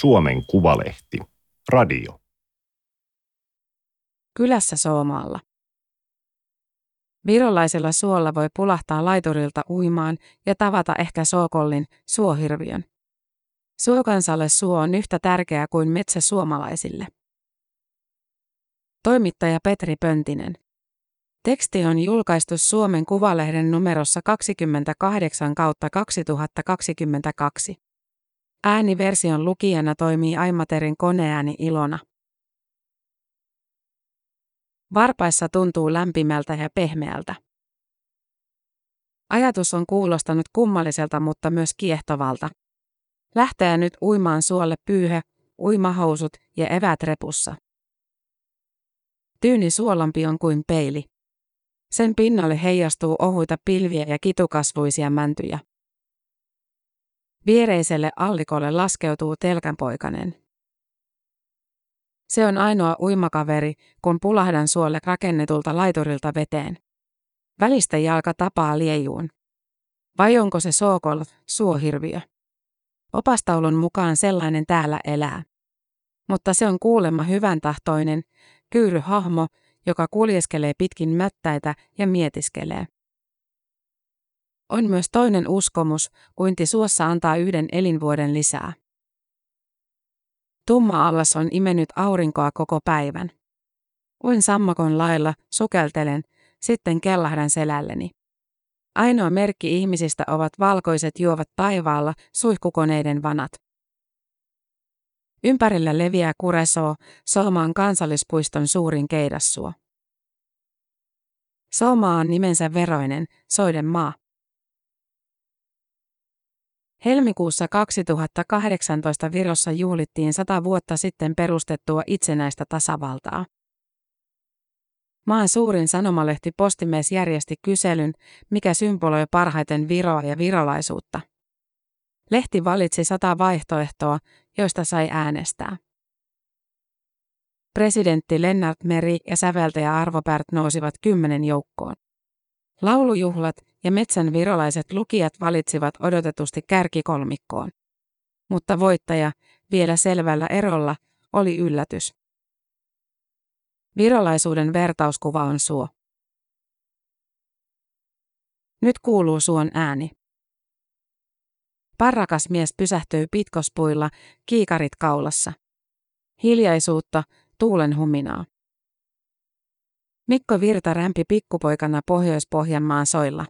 Suomen Kuvalehti. Radio. Kylässä Soomaalla. Virolaisella suolla voi pulahtaa laiturilta uimaan ja tavata ehkä sookollin, suohirviön. Suokansalle suo on yhtä tärkeä kuin metsä suomalaisille. Toimittaja Petri Pöntinen. Teksti on julkaistu Suomen Kuvalehden numerossa 28 kautta 2022. Ääniversion lukijana toimii Aimaterin koneääni Ilona. Varpaissa tuntuu lämpimältä ja pehmeältä. Ajatus on kuulostanut kummalliselta, mutta myös kiehtovalta. Lähteä nyt uimaan suolle pyyhä, uimahousut ja evät repussa. Tyyni suolampi on kuin peili. Sen pinnalle heijastuu ohuita pilviä ja kitukasvuisia mäntyjä. Viereiselle allikolle laskeutuu telkänpoikanen. Se on ainoa uimakaveri, kun pulahdan suolle rakennetulta laiturilta veteen. Välistä jalka tapaa liejuun. Vai onko se sookol, suohirviö? Opastaulun mukaan sellainen täällä elää. Mutta se on kuulemma hyvän tahtoinen, kyyry hahmo, joka kuljeskelee pitkin mättäitä ja mietiskelee. On myös toinen uskomus, kuinti suossa antaa yhden elinvuoden lisää. Tumma allas on imennyt aurinkoa koko päivän. Uin sammakon lailla, sukeltelen, sitten kellahdan selälleni. Ainoa merkki ihmisistä ovat valkoiset juovat taivaalla, suihkukoneiden vanat. Ympärillä leviää Kuresoo, Somaan kansallispuiston suurin keidassuo. Soma on nimensä veroinen, soiden maa. Helmikuussa 2018 Virossa juhlittiin sata vuotta sitten perustettua itsenäistä tasavaltaa. Maan suurin sanomalehti Postimies järjesti kyselyn, mikä symboloi parhaiten Viroa ja virolaisuutta. Lehti valitsi sata vaihtoehtoa, joista sai äänestää. Presidentti Lennart Meri ja säveltäjä Arvo Pärt nousivat kymmenen joukkoon. Laulujuhlat ja metsän virolaiset lukijat valitsivat odotetusti kärkikolmikkoon. Mutta voittaja, vielä selvällä erolla, oli yllätys. Virolaisuuden vertauskuva on suo. Nyt kuuluu suon ääni. Parrakas mies pysähtyy pitkospuilla, kiikarit kaulassa. Hiljaisuutta, tuulen huminaa. Mikko Virta rämpi pikkupoikana Pohjois-Pohjanmaan soilla.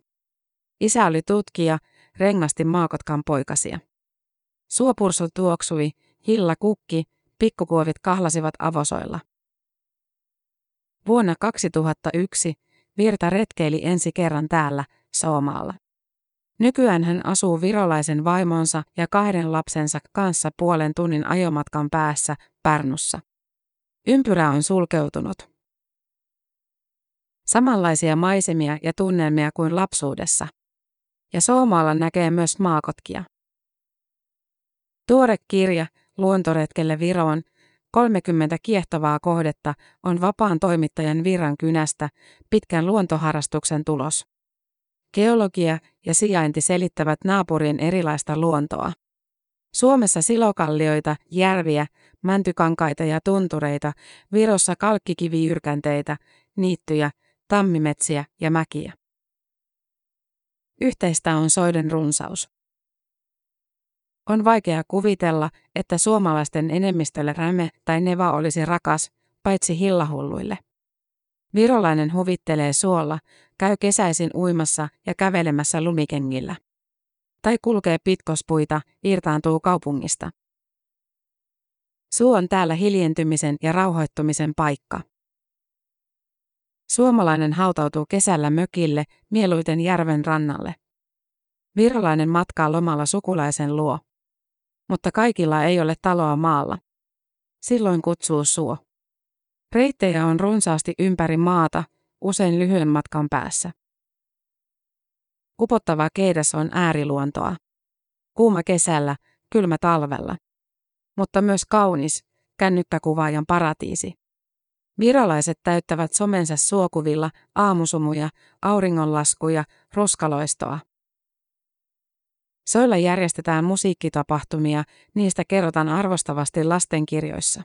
Isä oli tutkija, rengasti maakotkan poikasia. Suopursu tuoksui, hilla kukki, pikkukuovit kahlasivat avosoilla. Vuonna 2001 Virta retkeili ensi kerran täällä, Soomaalla. Nykyään hän asuu virolaisen vaimonsa ja kahden lapsensa kanssa puolen tunnin ajomatkan päässä Pärnussa. Ympyrä on sulkeutunut. Samanlaisia maisemia ja tunnelmia kuin lapsuudessa. Ja Soomaalla näkee myös maakotkia. Tuore kirja Luontoretkelle Viroon 30 kiehtovaa kohdetta on vapaan toimittajan virran kynästä pitkän luontoharrastuksen tulos. Geologia ja sijainti selittävät naapurien erilaista luontoa. Suomessa silokallioita, järviä, mäntykankaita ja tuntureita, Virossa kalkkikivijyrkänteitä, niittyjä, tammimetsiä ja mäkiä. Yhteistä on soiden runsaus. On vaikea kuvitella, että suomalaisten enemmistölle räme tai neva olisi rakas, paitsi hillahulluille. Virolainen huvittelee suolla, käy kesäisin uimassa ja kävelemässä lumikengillä. Tai kulkee pitkospuita, irtaantuu kaupungista. Suu on täällä hiljentymisen ja rauhoittumisen paikka. Suomalainen hautautuu kesällä mökille, mieluiten järven rannalle. Virolainen matkaa lomalla sukulaisen luo. Mutta kaikilla ei ole taloa maalla. Silloin kutsuu suo. Reittejä on runsaasti ympäri maata, usein lyhyen matkan päässä. Upottava keidas on ääriluontoa. Kuuma kesällä, kylmä talvella. Mutta myös kaunis, kännykkäkuvaajan paratiisi. Virolaiset täyttävät somensa suokuvilla aamusumuja, auringonlaskuja, ruskaloistoa. Soilla järjestetään musiikkitapahtumia, niistä kerrotaan arvostavasti lastenkirjoissa.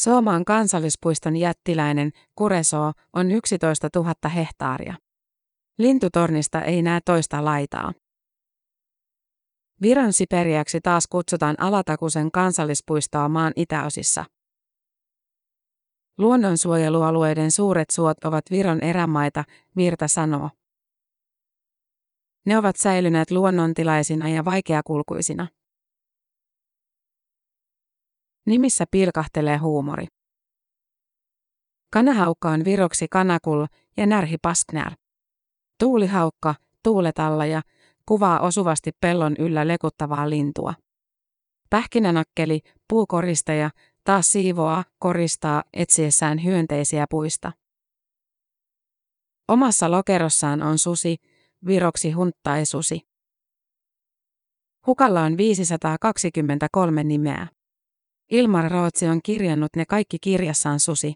Soomaan kansallispuiston jättiläinen Kuresoo on 11 000 hehtaaria. Lintutornista ei näe toista laitaa. Viran taas kutsutaan Alatakusen kansallispuistoa maan itäosissa. Luonnonsuojelualueiden suuret suot ovat Viron erämaita, Virta sanoo. Ne ovat säilyneet luonnontilaisina ja vaikeakulkuisina. Nimissä pilkahtelee huumori. Kanahaukka on viroksi kanakul ja närhi pasknär. Tuulihaukka, tuuletalla ja kuvaa osuvasti pellon yllä lekuttavaa lintua. Pähkinänakkeli, puukoristaja, taas siivoaa, koristaa etsiessään hyönteisiä puista. Omassa lokerossaan on susi, viroksi hunttai susi. Hukalla on 523 nimeä. Ilmar Rootsi on kirjannut ne kaikki kirjassaan susi.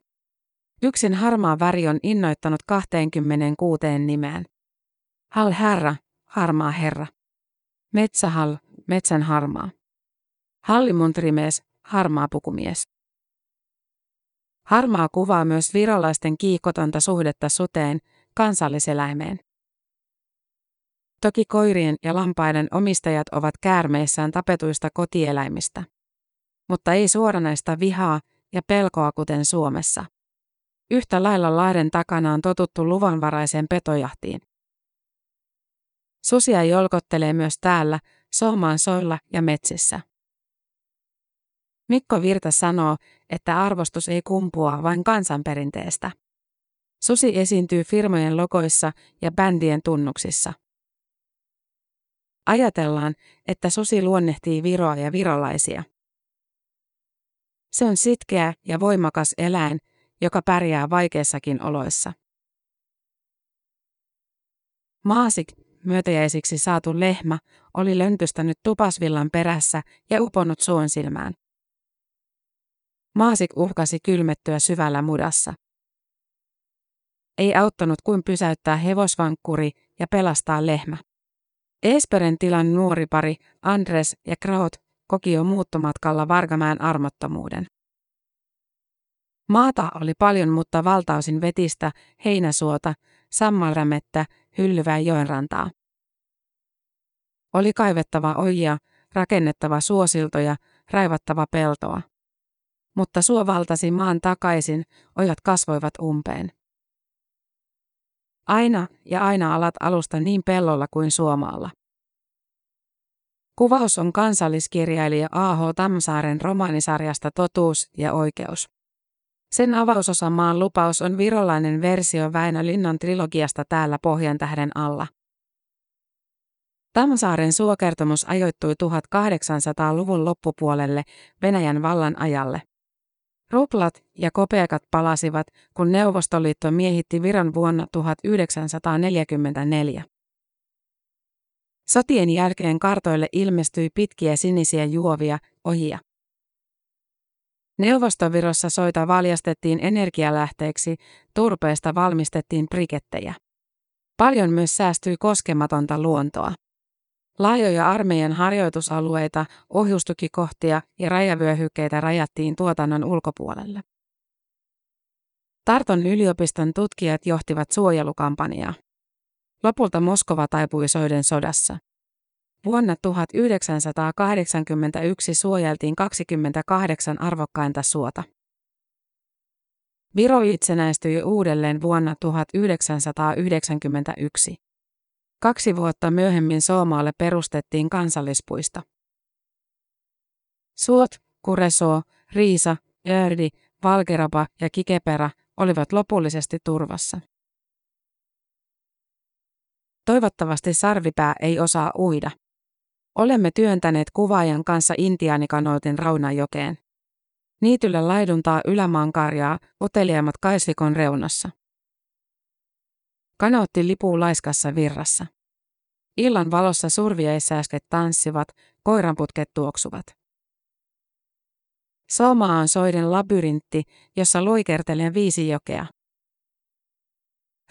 Yksin harmaa väri on innoittanut 26 nimeen. Hal herra, harmaa herra. Metsähall, metsän harmaa. Hallimuntrimies, harmaa pukumies. Harmaa kuvaa myös virolaisten kiikotonta suhdetta suteen, kansalliseläimeen. Toki koirien ja lampaiden omistajat ovat käärmeissään tapetuista kotieläimistä. Mutta ei suoranaista vihaa ja pelkoa kuten Suomessa. Yhtä lailla laiden takana on totuttu luvanvaraiseen petojahtiin. Susia jolkottelee myös täällä, Sohmaan soilla ja metsissä. Mikko Virta sanoo, että arvostus ei kumpua vain kansanperinteestä. Susi esiintyy firmojen logoissa ja bändien tunnuksissa. Ajatellaan, että susi luonnehtii viroa ja virolaisia. Se on sitkeä ja voimakas eläin, joka pärjää vaikeissakin oloissa. Maasik, myötäjäisiksi saatu lehmä, oli löntystänyt tupasvillan perässä ja uponnut suon silmään. Maasik uhkasi kylmettyä syvällä mudassa. Ei auttanut kuin pysäyttää hevosvankkuri ja pelastaa lehmä. Esperen tilan nuori pari, Andres ja Kraut, koki jo muuttomatkalla Vargamäen armottomuuden. Maata oli paljon, mutta valtaosin vetistä, heinäsuota, sammalrämettä, hyllyvää joenrantaa. Oli kaivettava ojia, rakennettava suosiltoja, raivattava peltoa. Mutta suo valtasi maan takaisin, ojat kasvoivat umpeen. Aina ja aina alat alusta niin pellolla kuin Suomaalla. Kuvaus on kansalliskirjailija A.H. Tamsaaren romaanisarjasta Totuus ja oikeus. Sen avausosa maan lupaus on virolainen versio Väinö Linnan trilogiasta täällä Pohjan tähden alla. Tamsaaren suokertomus ajoittui 1800-luvun loppupuolelle Venäjän vallan ajalle. Ruplat ja kopeakat palasivat, kun Neuvostoliitto miehitti Viron vuonna 1944. Sotien jälkeen kartoille ilmestyi pitkiä sinisiä juovia, ojia. Neuvostovirossa soita valjastettiin energialähteeksi, turpeesta valmistettiin brikettejä. Paljon myös säästyi koskematonta luontoa. Laajoja armeijan harjoitusalueita, ohjustukikohtia ja rajavyöhykkeitä rajattiin tuotannon ulkopuolelle. Tarton yliopiston tutkijat johtivat suojelukampanjaa. Lopulta Moskova taipui soiden sodassa. Vuonna 1981 suojeltiin 28 arvokkainta suota. Viro itsenäistyi uudelleen vuonna 1991. Kaksi vuotta myöhemmin Soomaalle perustettiin kansallispuisto. Suot, Kuresoo, Riisa, Ördi, Valkerapa ja Kikepera olivat lopullisesti turvassa. Toivottavasti sarvipää ei osaa uida. Olemme työntäneet kuvaajan kanssa intiaanikanootin Raunajokeen. Niityllä laiduntaa ylämaankarjaa, uteliaimmat kaislikon reunassa. Kanootti lipuu laiskassa virrassa. Illan valossa survieissääsket tanssivat, koiranputket tuoksuvat. Soma on soiden labyrintti, jossa luikertelee viisi jokea.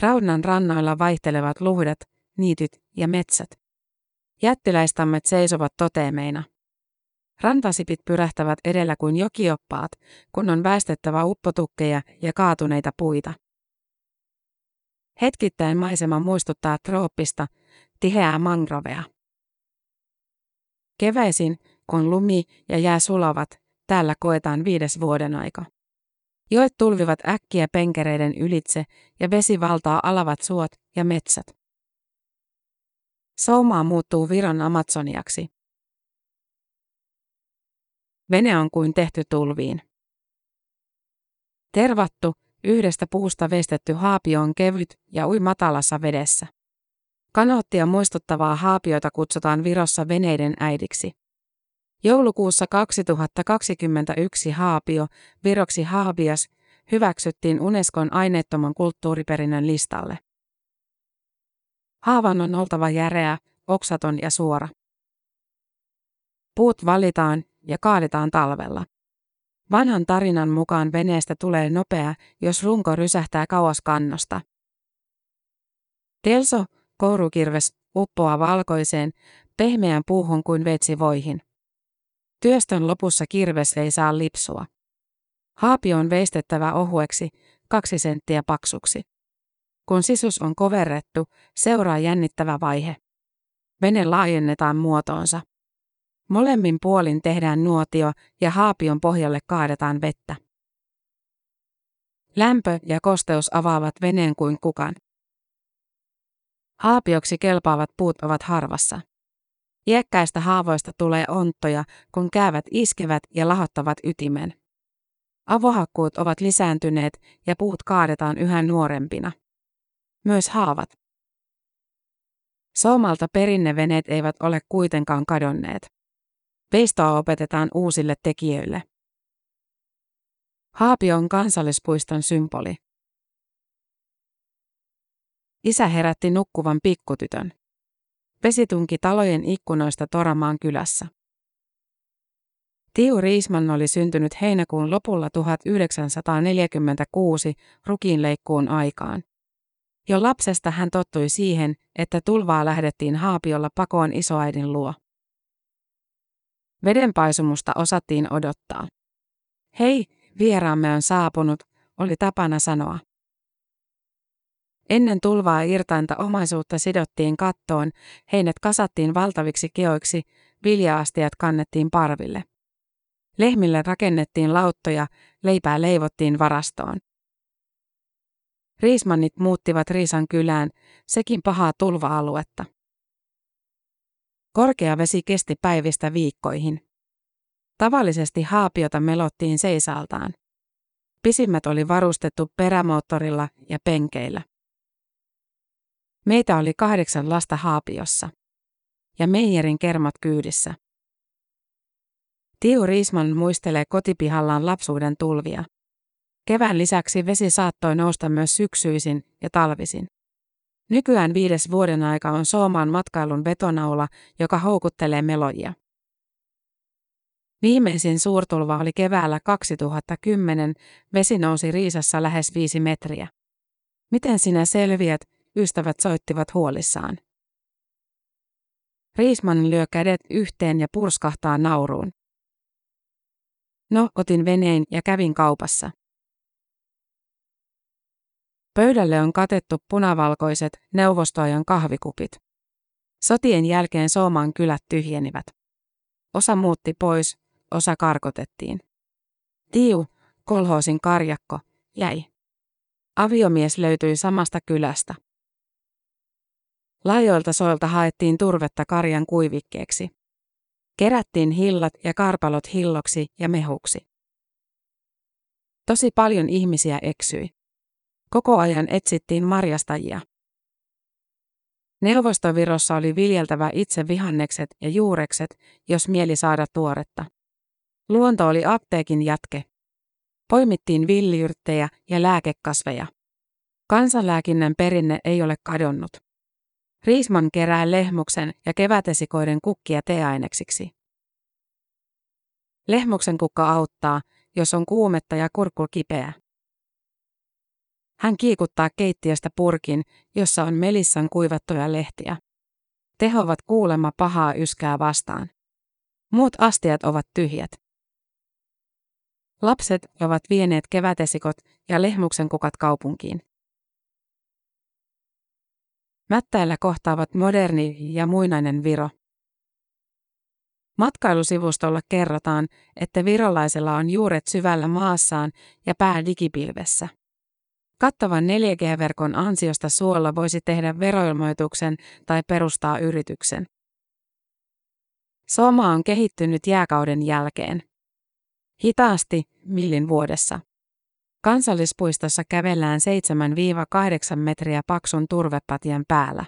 Raunan rannoilla vaihtelevat luhdat, niityt ja metsät. Jättiläistammet seisovat toteemeina. Rantasipit pyrähtävät edellä kuin jokioppaat, kun on väestettävä uppotukkeja ja kaatuneita puita. Hetkittäin maisema muistuttaa trooppista, tiheää mangrovea. Keväisin, kun lumi ja jää sulavat, täällä koetaan viides vuoden aika. Joet tulvivat äkkiä penkereiden ylitse ja vesi valtaa alavat suot ja metsät. Soumaa muuttuu Viron Amazoniaksi. Vene on kuin tehty tulviin. Tervattu, yhdestä puusta veistetty haapio on kevyt ja ui matalassa vedessä. Kanoottia muistuttavaa haapiota kutsutaan Virossa veneiden äidiksi. Joulukuussa 2021 haapio, viroksi haabias, hyväksyttiin Unescon aineettoman kulttuuriperinnön listalle. Haavan on oltava järeä, oksaton ja suora. Puut valitaan ja kaaditaan talvella. Vanhan tarinan mukaan veneestä tulee nopea, jos runko rysähtää kauas kannosta. Telso, kourukirves, uppoaa valkoiseen, pehmeään puuhun kuin vetsi voihin. Työstön lopussa kirves ei saa lipsua. Haapio on veistettävä ohueksi, kaksi senttiä paksuksi. Kun sisus on koverrettu, seuraa jännittävä vaihe. Vene laajennetaan muotoonsa. Molemmin puolin tehdään nuotio ja haapion pohjalle kaadetaan vettä. Lämpö ja kosteus avaavat veneen kuin kukan. Haapioksi kelpaavat puut ovat harvassa. Iäkkäistä haavoista tulee onttoja, kun käyvät iskevät ja lahottavat ytimen. Avohakkuut ovat lisääntyneet ja puut kaadetaan yhä nuorempina. Myös haavat. Soomalta perinneveneet eivät ole kuitenkaan kadonneet. Veistoa opetetaan uusille tekijöille. Haapio on kansallispuiston symboli. Isä herätti nukkuvan pikkutytön. Vesi tunki talojen ikkunoista Toramaan kylässä. Tiu Riisman oli syntynyt heinäkuun lopulla 1946 rukiinleikkuun aikaan. Jo lapsesta hän tottui siihen, että tulvaa lähdettiin Haapiolla pakoon isoäidin luo. Vedenpaisumusta osattiin odottaa. Hei, vieraamme on saapunut, oli tapana sanoa. Ennen tulvaa irtainta omaisuutta sidottiin kattoon, heinet kasattiin valtaviksi keoiksi, viljaastiat kannettiin parville. Lehmille rakennettiin lauttoja, leipää leivottiin varastoon. Riismannit muuttivat Riisan kylään, sekin pahaa tulva-aluetta. Korkea vesi kesti päivistä viikkoihin. Tavallisesti haapiota melottiin seisaltaan. Pisimmät oli varustettu perämoottorilla ja penkeillä. Meitä oli kahdeksan lasta haapiossa. Ja Meijerin kermat kyydissä. Tiu Riisman muistelee kotipihallaan lapsuuden tulvia. Kevään lisäksi vesi saattoi nousta myös syksyisin ja talvisin. Nykyään viides vuoden aika on Soomaan matkailun vetonaula, joka houkuttelee melojia. Viimeisin suurtulva oli keväällä 2010, vesi nousi Riisassa lähes viisi metriä. Miten sinä selviät, ystävät soittivat huolissaan. Riisman lyö kädet yhteen ja purskahtaa nauruun. No, otin veneen ja kävin kaupassa. Pöydälle on katettu punavalkoiset neuvostoajan kahvikupit. Sotien jälkeen Sooman kylät tyhjenivät. Osa muutti pois, osa karkotettiin. Tiu, kolhoosin karjakko, jäi. Aviomies löytyi samasta kylästä. Laajoilta soilta haettiin turvetta karjan kuivikkeeksi. Kerättiin hillat ja karpalot hilloksi ja mehuksi. Tosi paljon ihmisiä eksyi. Koko ajan etsittiin marjastajia. Neuvostovirossa oli viljeltävä itse vihannekset ja juurekset, jos mieli saada tuoretta. Luonto oli apteekin jatke. Poimittiin villiyrttejä ja lääkekasveja. Kansanlääkinnän perinne ei ole kadonnut. Riisman kerää lehmuksen ja kevätesikoiden kukkia teaineksiksi. Lehmuksen kukka auttaa, jos on kuumetta ja kurkku kipeä. Hän kiikuttaa keittiöstä purkin, jossa on melissan kuivattuja lehtiä. Tehovat kuulema pahaa yskää vastaan. Muut astiat ovat tyhjät. Lapset ovat vieneet kevätesikot ja lehmuksen kukat kaupunkiin. Mättäillä kohtaavat moderni ja muinainen Viro. Matkailusivustolla kerrotaan, että virolaisella on juuret syvällä maassaan ja pää digipilvessä. Kattavan 4G-verkon ansiosta suolla voisi tehdä veroilmoituksen tai perustaa yrityksen. Soma on kehittynyt jääkauden jälkeen. Hitaasti, millin vuodessa. Kansallispuistossa kävellään 7-8 metriä paksun turvepatjan päällä.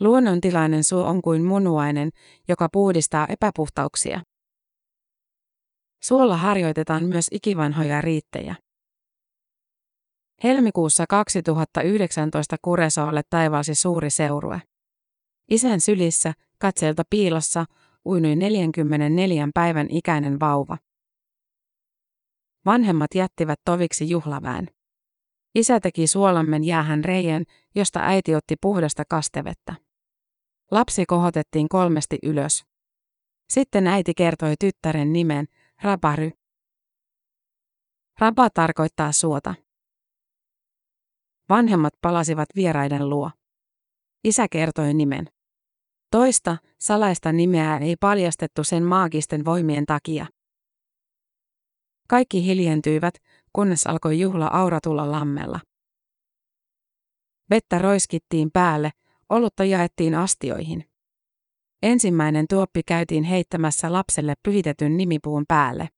Luonnontilainen suo on kuin munuainen, joka puhdistaa epäpuhtauksia. Suolla harjoitetaan myös ikivanhoja riittejä. Helmikuussa 2019 Kuresoolle taivalsi suuri seurue. Isän sylissä, katseelta piilossa, uinui 44 päivän ikäinen vauva. Vanhemmat jättivät toviksi juhlavään. Isä teki suolammen jäähän reijän, josta äiti otti puhdasta kastevettä. Lapsi kohotettiin kolmesti ylös. Sitten äiti kertoi tyttären nimen, Rabary. Raba tarkoittaa suota. Vanhemmat palasivat vieraiden luo. Isä kertoi nimen. Toista, salaista nimeä ei paljastettu sen maagisten voimien takia. Kaikki hiljentyivät, kunnes alkoi juhla auratulla lammella. Vettä roiskittiin päälle, olutta jaettiin astioihin. Ensimmäinen tuoppi käytiin heittämässä lapselle pyhitetyn nimipuun päälle.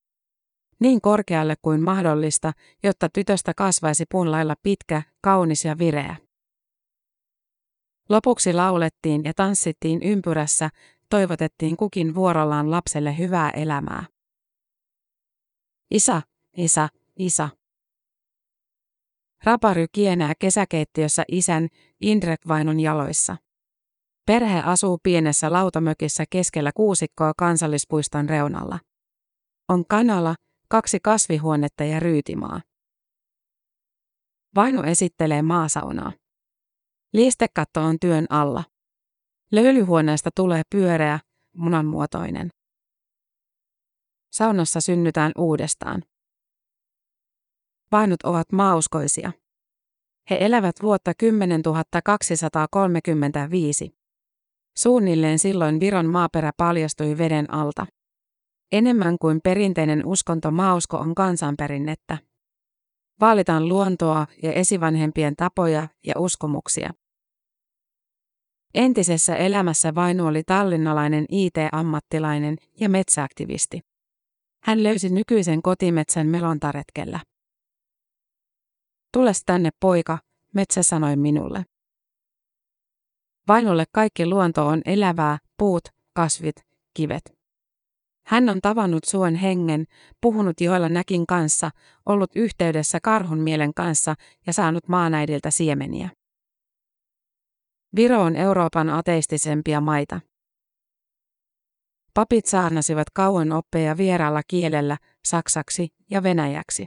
Niin korkealle kuin mahdollista, jotta tytöstä kasvaisi puun lailla pitkä, kaunis ja vireä. Lopuksi laulettiin ja tanssittiin ympyrässä, toivotettiin kukin vuorollaan lapselle hyvää elämää. Isä, isä, isä. Rapary kienää kesäkeittiössä isän, Indrek Vainon jaloissa. Perhe asuu pienessä lautamökissä keskellä kuusikkoa kansallispuiston reunalla. On kanala, kaksi kasvihuonetta ja ryytimaa. Vaino esittelee maasaunaa. Liistekatto on työn alla. Löylyhuoneesta tulee pyöreä, munanmuotoinen. Saunassa synnytään uudestaan. Vainut ovat mauskoisia. He elävät vuotta 10 235. Suunnilleen silloin Viron maaperä paljastui veden alta. Enemmän kuin perinteinen uskonto mausko on kansanperinnettä. Vaalitaan luontoa ja esivanhempien tapoja ja uskomuksia. Entisessä elämässä Vainu oli tallinnalainen IT-ammattilainen ja metsäaktivisti. Hän löysi nykyisen kotimetsän melontaretkellä. Tules tänne poika, metsä sanoi minulle. Vainulle kaikki luonto on elävää, puut, kasvit, kivet. Hän on tavannut suen hengen, puhunut joilla näkin kanssa, ollut yhteydessä karhun mielen kanssa ja saanut maanäidiltä siemeniä. Viro on Euroopan ateistisempia maita. Papit saarnasivat kauan oppeja vieraalla kielellä, saksaksi ja venäjäksi.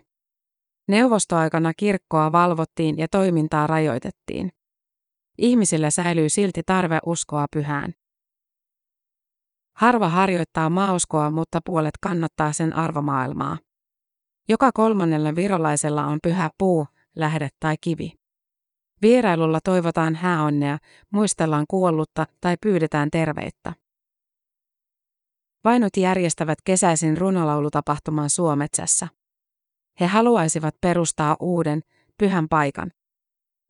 Neuvostoaikana kirkkoa valvottiin ja toimintaa rajoitettiin. Ihmisillä säilyy silti tarve uskoa pyhään. Harva harjoittaa maauskoa, mutta puolet kannattaa sen arvomaailmaa. Joka kolmannella virolaisella on pyhä puu, lähde tai kivi. Vierailulla toivotaan hääonnea, muistellaan kuollutta tai pyydetään terveyttä. Vainot järjestävät kesäisin runolaulutapahtuman Suometsässä. He haluaisivat perustaa uuden, pyhän paikan.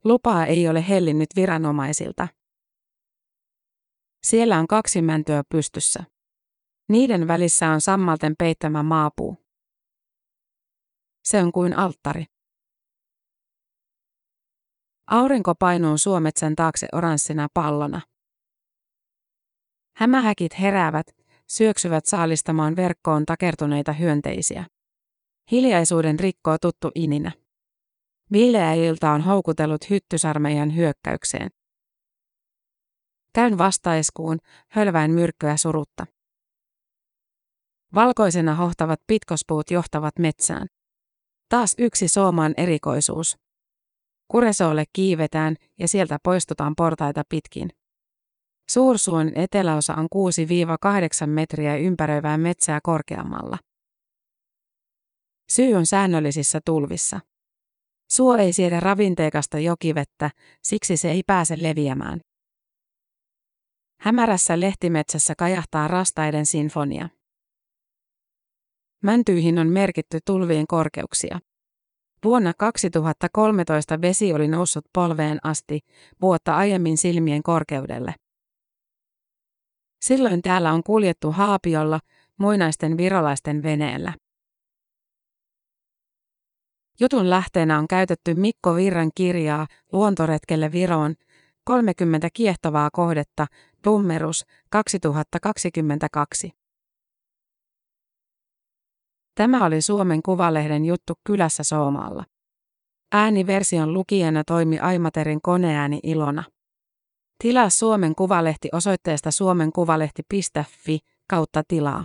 Lupaa ei ole hellinnyt viranomaisilta. Siellä on kaksi mäntyä pystyssä. Niiden välissä on sammalten peittämä maapuu. Se on kuin alttari. Aurinko painuu suometsän taakse oranssina pallona. Hämähäkit heräävät, syöksyvät saalistamaan verkkoon takertuneita hyönteisiä. Hiljaisuuden rikkoo tuttu ininä. Viileä ilta on houkutellut hyttysarmeijan hyökkäykseen. Käyn vastaiskuun, hölväin myrkkyä surutta. Valkoisena hohtavat pitkospuut johtavat metsään. Taas yksi Soomaan erikoisuus. Kuresoolle kiivetään ja sieltä poistutaan portaita pitkin. Suursuon eteläosa on 6-8 metriä ympäröivää metsää korkeammalla. Syy on säännöllisissä tulvissa. Suo ei siedä ravinteikasta jokivettä, siksi se ei pääse leviämään. Hämärässä lehtimetsässä kajahtaa rastaiden sinfonia. Mäntyihin on merkitty tulvien korkeuksia. Vuonna 2013 vesi oli noussut polveen asti, vuotta aiemmin silmien korkeudelle. Silloin täällä on kuljettu haapiolla, muinaisten virolaisten veneellä. Jutun lähteenä on käytetty Mikko Virran kirjaa Luontoretkelle Viroon, 30 kiehtovaa kohdetta, Tummerus, 2022. Tämä oli Suomen Kuvalehden juttu kylässä Soomaalla. Ääniversion lukijana toimi Aimaterin koneääni Ilona. Tilaa Suomen Kuvalehti osoitteesta suomenkuvalehti.fi kautta tilaa.